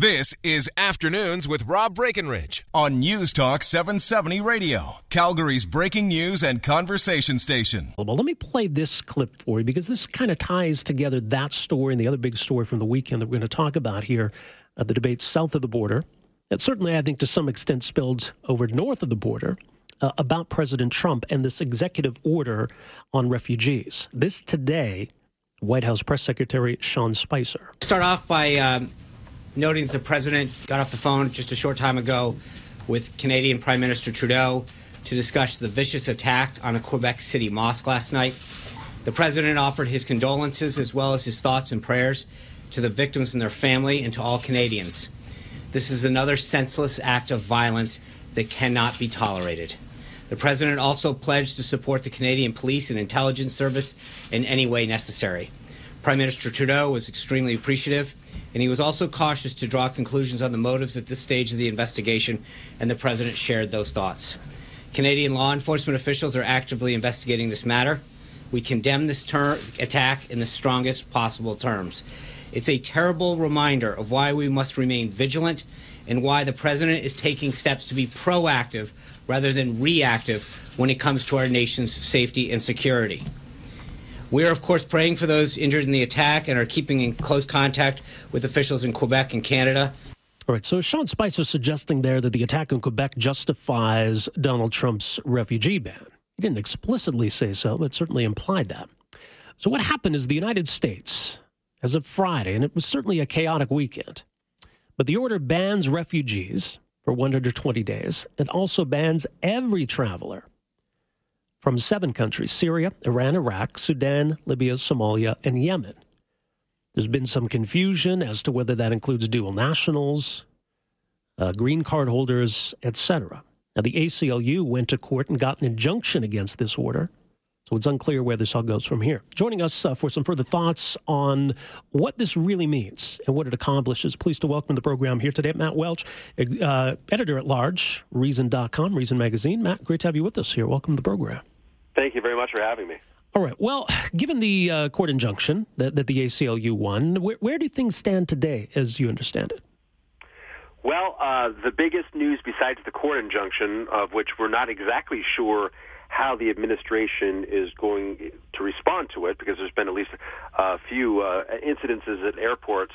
This is Afternoons with Rob Breckenridge on News Talk 770 Radio, Calgary's breaking news and conversation station. Well, let me play this clip for you because this kind of ties together that story and the other big story from the weekend that we're going to talk about here uh, the debate south of the border. It certainly, I think, to some extent spilled over north of the border. Uh, about President Trump and this executive order on refugees. This today, White House Press Secretary Sean Spicer. Start off by um, noting that the president got off the phone just a short time ago with Canadian Prime Minister Trudeau to discuss the vicious attack on a Quebec City mosque last night. The president offered his condolences as well as his thoughts and prayers to the victims and their family and to all Canadians. This is another senseless act of violence that cannot be tolerated. The president also pledged to support the Canadian Police and Intelligence Service in any way necessary. Prime Minister Trudeau was extremely appreciative, and he was also cautious to draw conclusions on the motives at this stage of the investigation, and the president shared those thoughts. Canadian law enforcement officials are actively investigating this matter. We condemn this ter- attack in the strongest possible terms. It's a terrible reminder of why we must remain vigilant and why the president is taking steps to be proactive rather than reactive when it comes to our nation's safety and security. We are, of course, praying for those injured in the attack and are keeping in close contact with officials in Quebec and Canada. All right, so Sean Spicer suggesting there that the attack in Quebec justifies Donald Trump's refugee ban. He didn't explicitly say so, but certainly implied that. So, what happened is the United States, as of Friday, and it was certainly a chaotic weekend, but the order bans refugees for 120 days and also bans every traveler from seven countries Syria, Iran, Iraq, Sudan, Libya, Somalia, and Yemen. There's been some confusion as to whether that includes dual nationals, uh, green card holders, etc. Now, the ACLU went to court and got an injunction against this order. So it's unclear where this all goes from here. Joining us uh, for some further thoughts on what this really means and what it accomplishes, pleased to welcome the program here today, Matt Welch, uh, editor at large, Reason.com, Reason Magazine. Matt, great to have you with us here. Welcome to the program. Thank you very much for having me. All right. Well, given the uh, court injunction that, that, the ACLU won, where, where, do things stand today, as you understand it? Well, uh, the biggest news besides the court injunction, of which we're not exactly sure how the administration is going to respond to it, because there's been at least a few uh, incidences at airports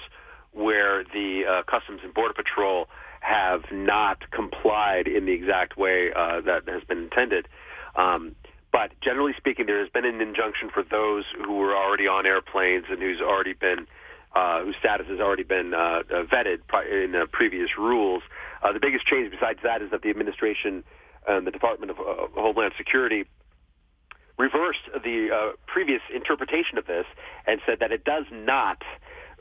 where the uh, Customs and Border Patrol have not complied in the exact way uh, that has been intended. Um, but generally speaking, there has been an injunction for those who were already on airplanes and who's already been uh, whose status has already been uh, vetted in uh, previous rules. Uh, the biggest change besides that is that the administration and the Department of uh, Homeland Security reversed the uh, previous interpretation of this and said that it does not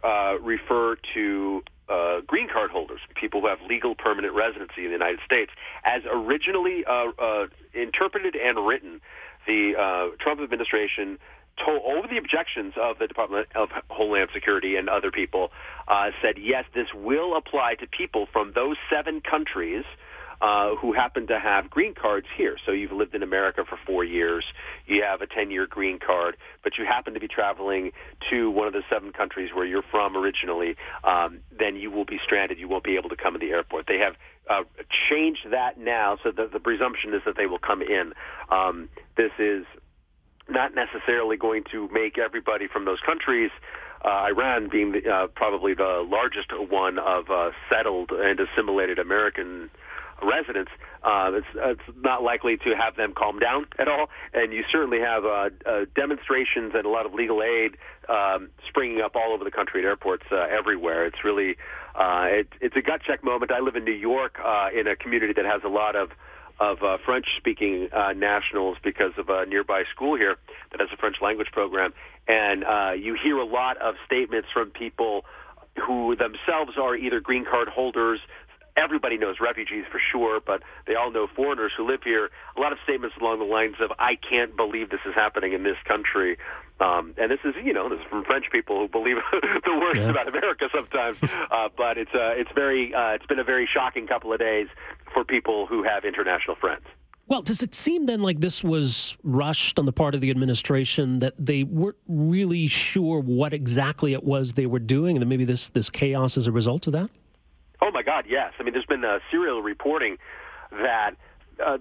uh, refer to uh, green card holders, people who have legal permanent residency in the United States, as originally uh, uh, interpreted and written. The uh, Trump administration told over the objections of the Department of Homeland Security and other people, said yes, this will apply to people from those seven countries uh, who happen to have green cards here. So you've lived in America for four years, you have a 10-year green card, but you happen to be traveling to one of the seven countries where you're from originally, um, then you will be stranded. You won't be able to come to the airport. They have uh, changed that now so that the presumption is that they will come in. Um, this is not necessarily going to make everybody from those countries uh, Iran being the, uh, probably the largest one of uh, settled and assimilated American residents, uh, it's, it's not likely to have them calm down at all. And you certainly have uh, uh, demonstrations and a lot of legal aid um, springing up all over the country at airports uh, everywhere. It's really uh, it, it's a gut check moment. I live in New York uh, in a community that has a lot of of uh, French-speaking uh, nationals because of a nearby school here that has a French language program, and uh, you hear a lot of statements from people who themselves are either green card holders, everybody knows refugees for sure, but they all know foreigners who live here. A lot of statements along the lines of, I can't believe this is happening in this country. Um, and this is, you know, this is from French people who believe the worst yeah. about America sometimes. uh, but it's, uh, it's very, uh, it's been a very shocking couple of days for people who have international friends. Well, does it seem then like this was rushed on the part of the administration that they weren't really sure what exactly it was they were doing, and that maybe this this chaos is a result of that? Oh my God, yes. I mean, there's been uh, serial reporting that uh,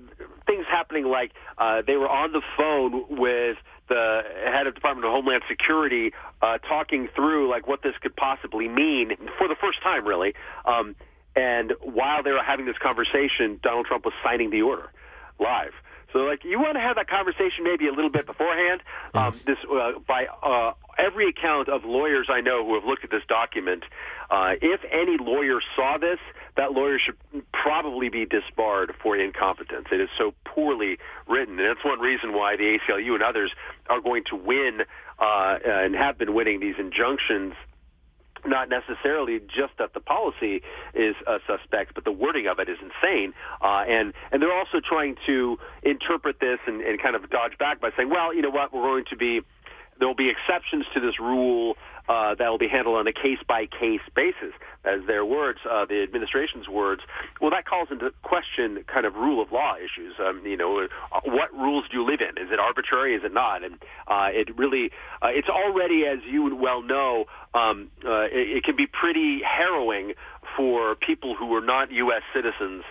things happening like uh, they were on the phone with the head of Department of Homeland Security uh, talking through like what this could possibly mean for the first time, really. Um, and while they were having this conversation, Donald Trump was signing the order live. So, like, you want to have that conversation maybe a little bit beforehand. Um, this, uh, by uh, every account of lawyers I know who have looked at this document, uh, if any lawyer saw this, that lawyer should probably be disbarred for incompetence. It is so poorly written, and that's one reason why the ACLU and others are going to win uh, and have been winning these injunctions not necessarily just that the policy is uh, suspect, but the wording of it is insane. Uh, and and they're also trying to interpret this and, and kind of dodge back by saying, well, you know what, we're going to be there will be exceptions to this rule uh, that will be handled on a case-by-case basis, as their words, uh, the administration's words. Well, that calls into question kind of rule of law issues. Um, you know, uh, what rules do you live in? Is it arbitrary? Is it not? And uh, it really, uh, it's already, as you well know, um, uh, it, it can be pretty harrowing for people who are not U.S. citizens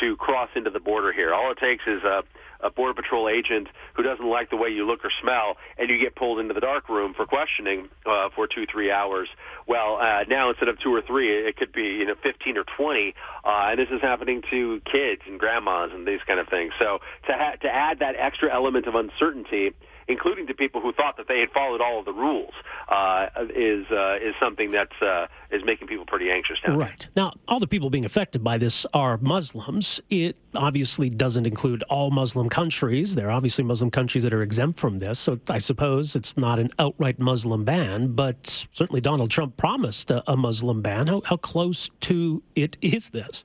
to cross into the border here. All it takes is a a border patrol agent who doesn't like the way you look or smell, and you get pulled into the dark room for questioning uh, for two, three hours. Well, uh, now instead of two or three, it could be you know 15 or 20, uh, and this is happening to kids and grandmas and these kind of things. So to ha- to add that extra element of uncertainty including to people who thought that they had followed all of the rules, uh, is uh, is something that uh, is making people pretty anxious now. Right now, all the people being affected by this are Muslims. It obviously doesn't include all Muslim countries. There are obviously Muslim countries that are exempt from this. So I suppose it's not an outright Muslim ban, but certainly Donald Trump promised a, a Muslim ban. How, how close to it is this?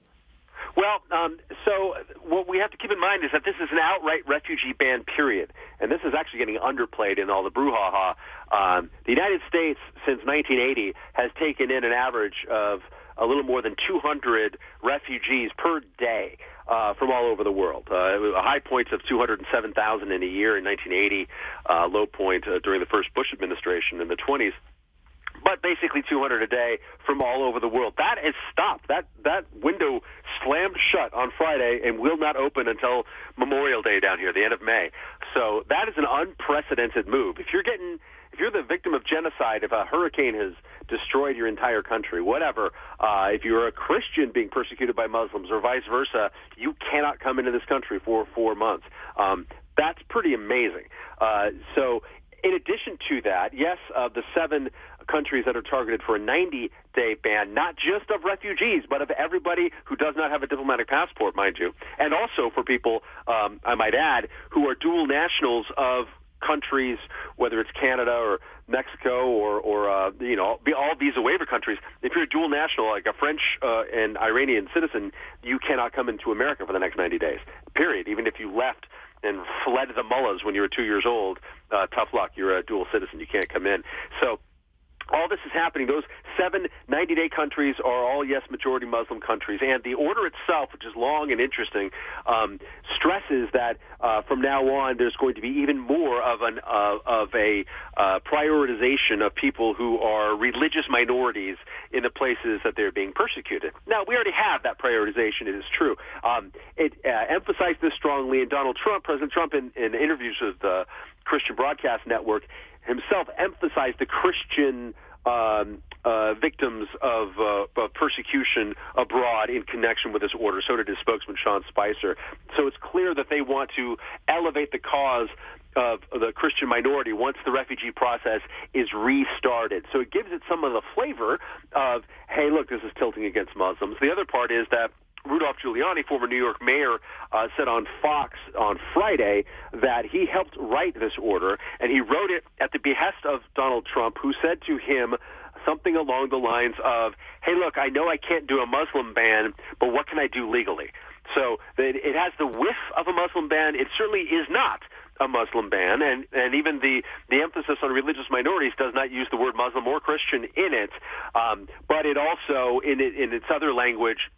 Well, um, so what we have to keep in mind is that this is an outright refugee ban, period. And this is actually getting underplayed in all the brouhaha. Um, the United States, since 1980, has taken in an average of a little more than 200 refugees per day uh, from all over the world. Uh, high points of 207,000 in a year in 1980, uh, low point uh, during the first Bush administration in the 20s but basically 200 a day from all over the world. That is stopped. That that window slammed shut on Friday and will not open until Memorial Day down here, the end of May. So that is an unprecedented move. If you're getting if you're the victim of genocide, if a hurricane has destroyed your entire country, whatever, uh, if you're a Christian being persecuted by Muslims or vice versa, you cannot come into this country for four months. Um, that's pretty amazing. Uh, so in addition to that, yes, uh, the seven countries that are targeted for a 90-day ban, not just of refugees, but of everybody who does not have a diplomatic passport, mind you, and also for people, um, I might add, who are dual nationals of countries, whether it's Canada or Mexico or, or uh, you know, all visa waiver countries. If you're a dual national, like a French uh, and Iranian citizen, you cannot come into America for the next 90 days. Period. Even if you left and fled the mullahs when you were two years old, uh, tough luck. You're a dual citizen. You can't come in. So all this is happening. Those seven 90-day countries are all, yes, majority Muslim countries. And the order itself, which is long and interesting, um, stresses that uh, from now on there's going to be even more of, an, uh, of a uh, prioritization of people who are religious minorities in the places that they're being persecuted. Now, we already have that prioritization. It is true. Um, it uh, emphasized this strongly, and Donald Trump, President Trump, in, in interviews with Christian Broadcast Network, himself emphasized the Christian um, uh, victims of, uh, of, persecution abroad in connection with this order. So did his spokesman, Sean Spicer. So it's clear that they want to elevate the cause of the Christian minority once the refugee process is restarted. So it gives it some of the flavor of, hey, look, this is tilting against Muslims. The other part is that Rudolph Giuliani, former New York mayor, uh, said on Fox on Friday that he helped write this order, and he wrote it at the behest of Donald Trump, who said to him something along the lines of, hey, look, I know I can't do a Muslim ban, but what can I do legally? So it has the whiff of a Muslim ban. It certainly is not a Muslim ban, and, and even the, the emphasis on religious minorities does not use the word Muslim or Christian in it, um, but it also, in, in its other language,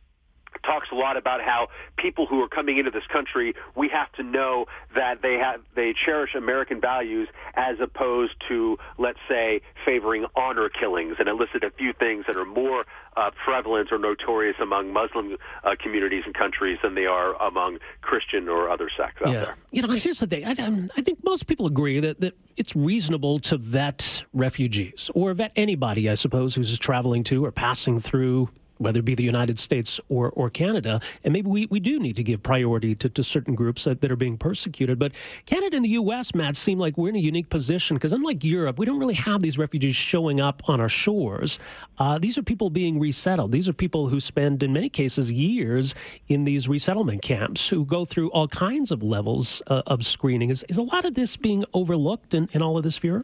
talks a lot about how people who are coming into this country, we have to know that they have they cherish American values as opposed to, let's say, favoring honor killings, and it listed a few things that are more uh, prevalent or notorious among Muslim uh, communities and countries than they are among Christian or other sects out yeah. there. You know, here's the thing. I, I think most people agree that, that it's reasonable to vet refugees or vet anybody, I suppose, who's traveling to or passing through whether it be the United States or, or Canada. And maybe we, we do need to give priority to, to certain groups that, that are being persecuted. But Canada and the U.S., Matt, seem like we're in a unique position because unlike Europe, we don't really have these refugees showing up on our shores. Uh, these are people being resettled. These are people who spend, in many cases, years in these resettlement camps who go through all kinds of levels uh, of screening. Is, is a lot of this being overlooked in, in all of this, Vera?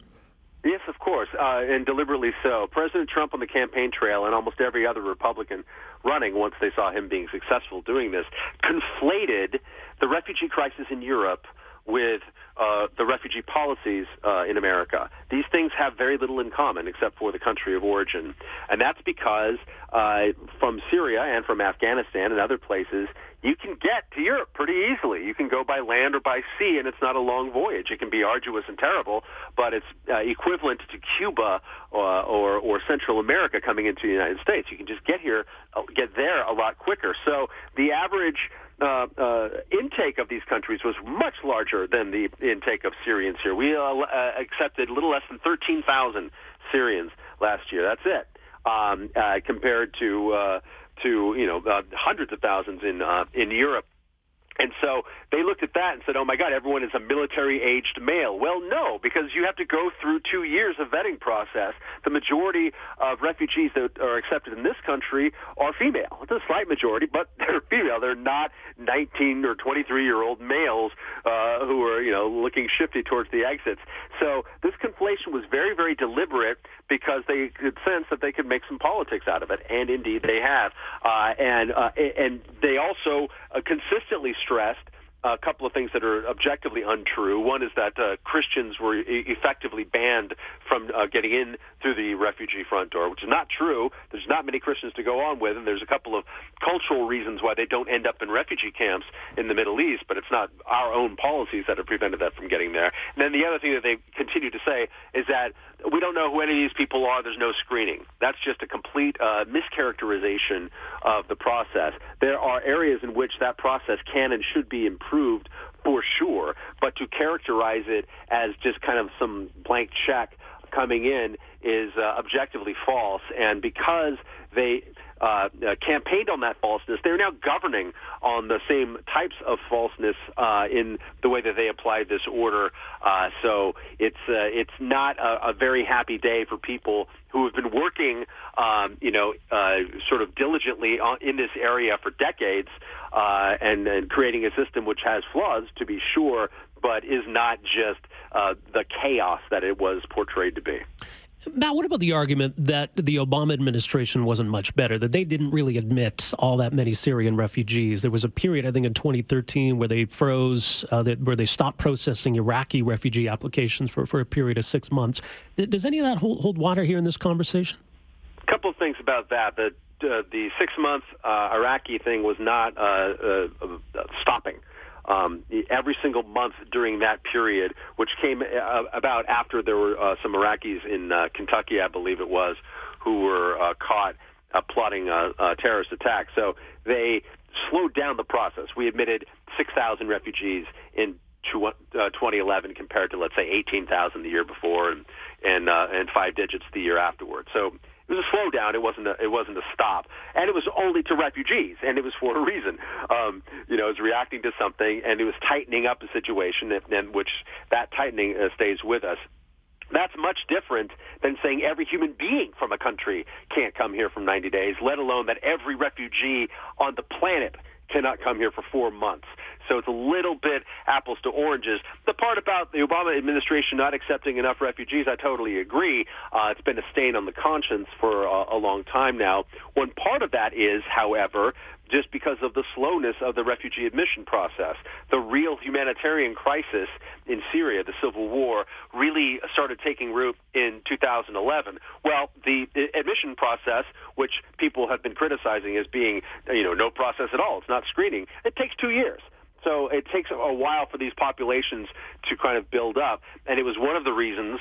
Yes, of course, uh, and deliberately so. President Trump on the campaign trail and almost every other Republican running once they saw him being successful doing this conflated the refugee crisis in Europe with uh, the refugee policies uh, in America. These things have very little in common except for the country of origin. And that's because uh, from Syria and from Afghanistan and other places, you can get to Europe pretty easily. You can go by land or by sea, and it's not a long voyage. It can be arduous and terrible, but it's uh, equivalent to Cuba or, uh, or, or Central America coming into the United States. You can just get here, uh, get there a lot quicker. So the average uh, uh, intake of these countries was much larger than the intake of Syrians here. We uh, uh, accepted a little less than 13,000 Syrians last year. That's it, um, uh, compared to uh, to you know uh, hundreds of thousands in uh, in Europe. And so they looked at that and said, "Oh my God, everyone is a military-aged male." Well, no, because you have to go through two years of vetting process. The majority of refugees that are accepted in this country are female. It's a slight majority, but they're female. They're not 19 or 23-year-old males uh, who are, you know, looking shifty towards the exits. So this conflation was very, very deliberate because they could sense that they could make some politics out of it, and indeed they have. Uh, and uh, and they also uh, consistently stressed a couple of things that are objectively untrue. One is that uh, Christians were e- effectively banned from uh, getting in through the refugee front door, which is not true. There's not many Christians to go on with, and there's a couple of cultural reasons why they don't end up in refugee camps in the Middle East, but it's not our own policies that have prevented that from getting there. And then the other thing that they continue to say is that we don't know who any of these people are. There's no screening. That's just a complete uh, mischaracterization of the process. There are areas in which that process can and should be improved for sure, but to characterize it as just kind of some blank check coming in is uh, objectively false. And because they uh, uh, campaigned on that falseness, they're now governing on the same types of falseness uh, in the way that they applied this order. Uh, so it's uh, it's not a, a very happy day for people who have been working, um, you know, uh, sort of diligently on, in this area for decades, uh, and, and creating a system which has flaws, to be sure, but is not just uh, the chaos that it was portrayed to be. Matt, what about the argument that the Obama administration wasn't much better, that they didn't really admit all that many Syrian refugees? There was a period, I think, in 2013 where they froze, uh, that, where they stopped processing Iraqi refugee applications for, for a period of six months. Does any of that hold, hold water here in this conversation? A couple of things about that. The, uh, the six-month uh, Iraqi thing was not uh, uh, uh, stopping um, every single month during that period, which came uh, about after there were uh, some Iraqis in uh, Kentucky, I believe it was, who were uh, caught uh, plotting a, a terrorist attack. So they slowed down the process. We admitted 6,000 refugees in 2011 uh, compared to let's say 18,000 the year before and and uh, and five digits the year afterward. So it was a slowdown. It wasn't a, it wasn't a stop, and it was only to refugees, and it was for a reason. Um, you know, it was reacting to something, and it was tightening up a situation, and, which that tightening uh, stays with us. That's much different than saying every human being from a country can't come here from 90 days, let alone that every refugee on the planet cannot come here for four months. So it's a little bit apples to oranges. The part about the Obama administration not accepting enough refugees, I totally agree. Uh, it's been a stain on the conscience for a, a long time now. One part of that is, however, just because of the slowness of the refugee admission process. The real humanitarian crisis in Syria, the civil war, really started taking root in 2011. Well, the admission process, which people have been criticizing as being, you know, no process at all, it's not screening, it takes two years. So it takes a while for these populations to kind of build up. And it was one of the reasons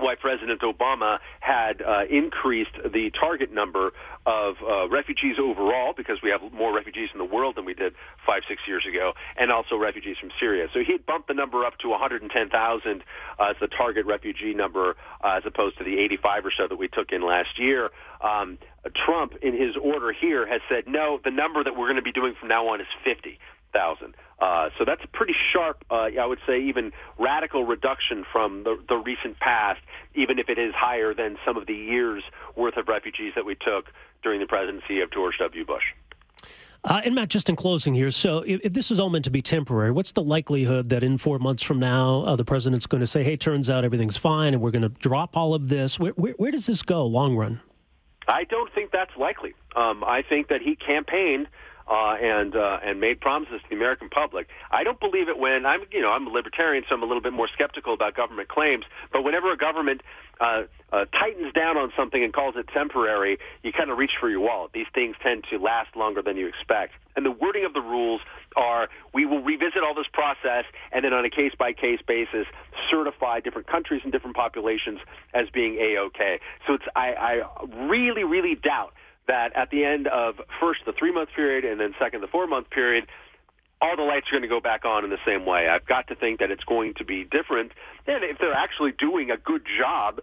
why President Obama had uh, increased the target number of uh, refugees overall, because we have more refugees in the world than we did five, six years ago, and also refugees from Syria. So he had bumped the number up to 110,000 uh, as the target refugee number, uh, as opposed to the 85 or so that we took in last year. Um, Trump, in his order here, has said, no, the number that we're going to be doing from now on is 50 thousand. Uh, so that's a pretty sharp, uh, I would say, even radical reduction from the, the recent past, even if it is higher than some of the years worth of refugees that we took during the presidency of George W. Bush. Uh, and Matt, just in closing here, so if, if, this is all meant to be temporary, what's the likelihood that in four months from now, uh, the president's going to say, "Hey, turns out everything's fine, and we're going to drop all of this"? Where, where, where, does this go, long run? I don't think that's likely. Um, I think that he campaigned uh, and uh, and made promises to the American public. I don't believe it when I'm you know I'm a libertarian, so I'm a little bit more skeptical about government claims. But whenever a government uh, uh, tightens down on something and calls it temporary, you kind of reach for your wallet. These things tend to last longer than you expect. And the wording of the rules are we will revisit all this process and then on a case by case basis certify different countries and different populations as being a okay. So it's I, I really really doubt that at the end of first the three month period and then second the four month period, all the lights are going to go back on in the same way. I've got to think that it's going to be different. And if they're actually doing a good job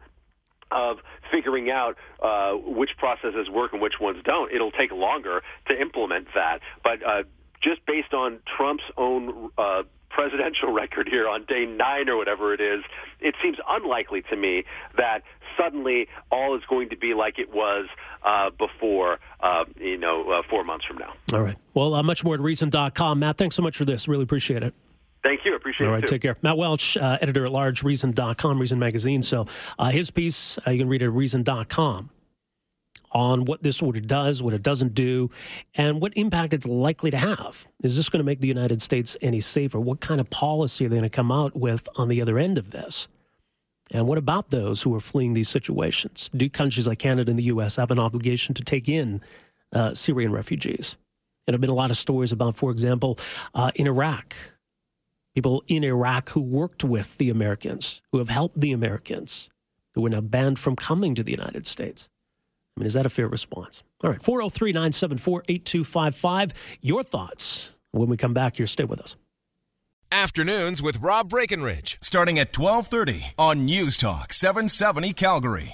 of figuring out uh, which processes work and which ones don't, it'll take longer to implement that. But uh, just based on Trump's own uh, presidential record here on day nine or whatever it is, it seems unlikely to me that suddenly all is going to be like it was uh, before, uh, you know, uh, four months from now. All right. Well, uh, much more at Reason.com. Matt, thanks so much for this. Really appreciate it. Thank you. Appreciate it. All right, take care. Matt Welch, uh, editor at large, Reason.com, Reason Magazine. So uh, his piece, uh, you can read it at Reason.com on what this order does, what it doesn't do, and what impact it's likely to have. Is this going to make the United States any safer? What kind of policy are they going to come out with on the other end of this? And what about those who are fleeing these situations? Do countries like Canada and the U.S. have an obligation to take in uh, Syrian refugees? And there have been a lot of stories about, for example, uh, in Iraq, people in Iraq who worked with the Americans, who have helped the Americans, who are now banned from coming to the United States. I mean, is that a fair response? All right, 403 974 8255. Your thoughts when we come back here. Stay with us. Afternoons with Rob Breckenridge, starting at 1230 on News Talk 770 Calgary.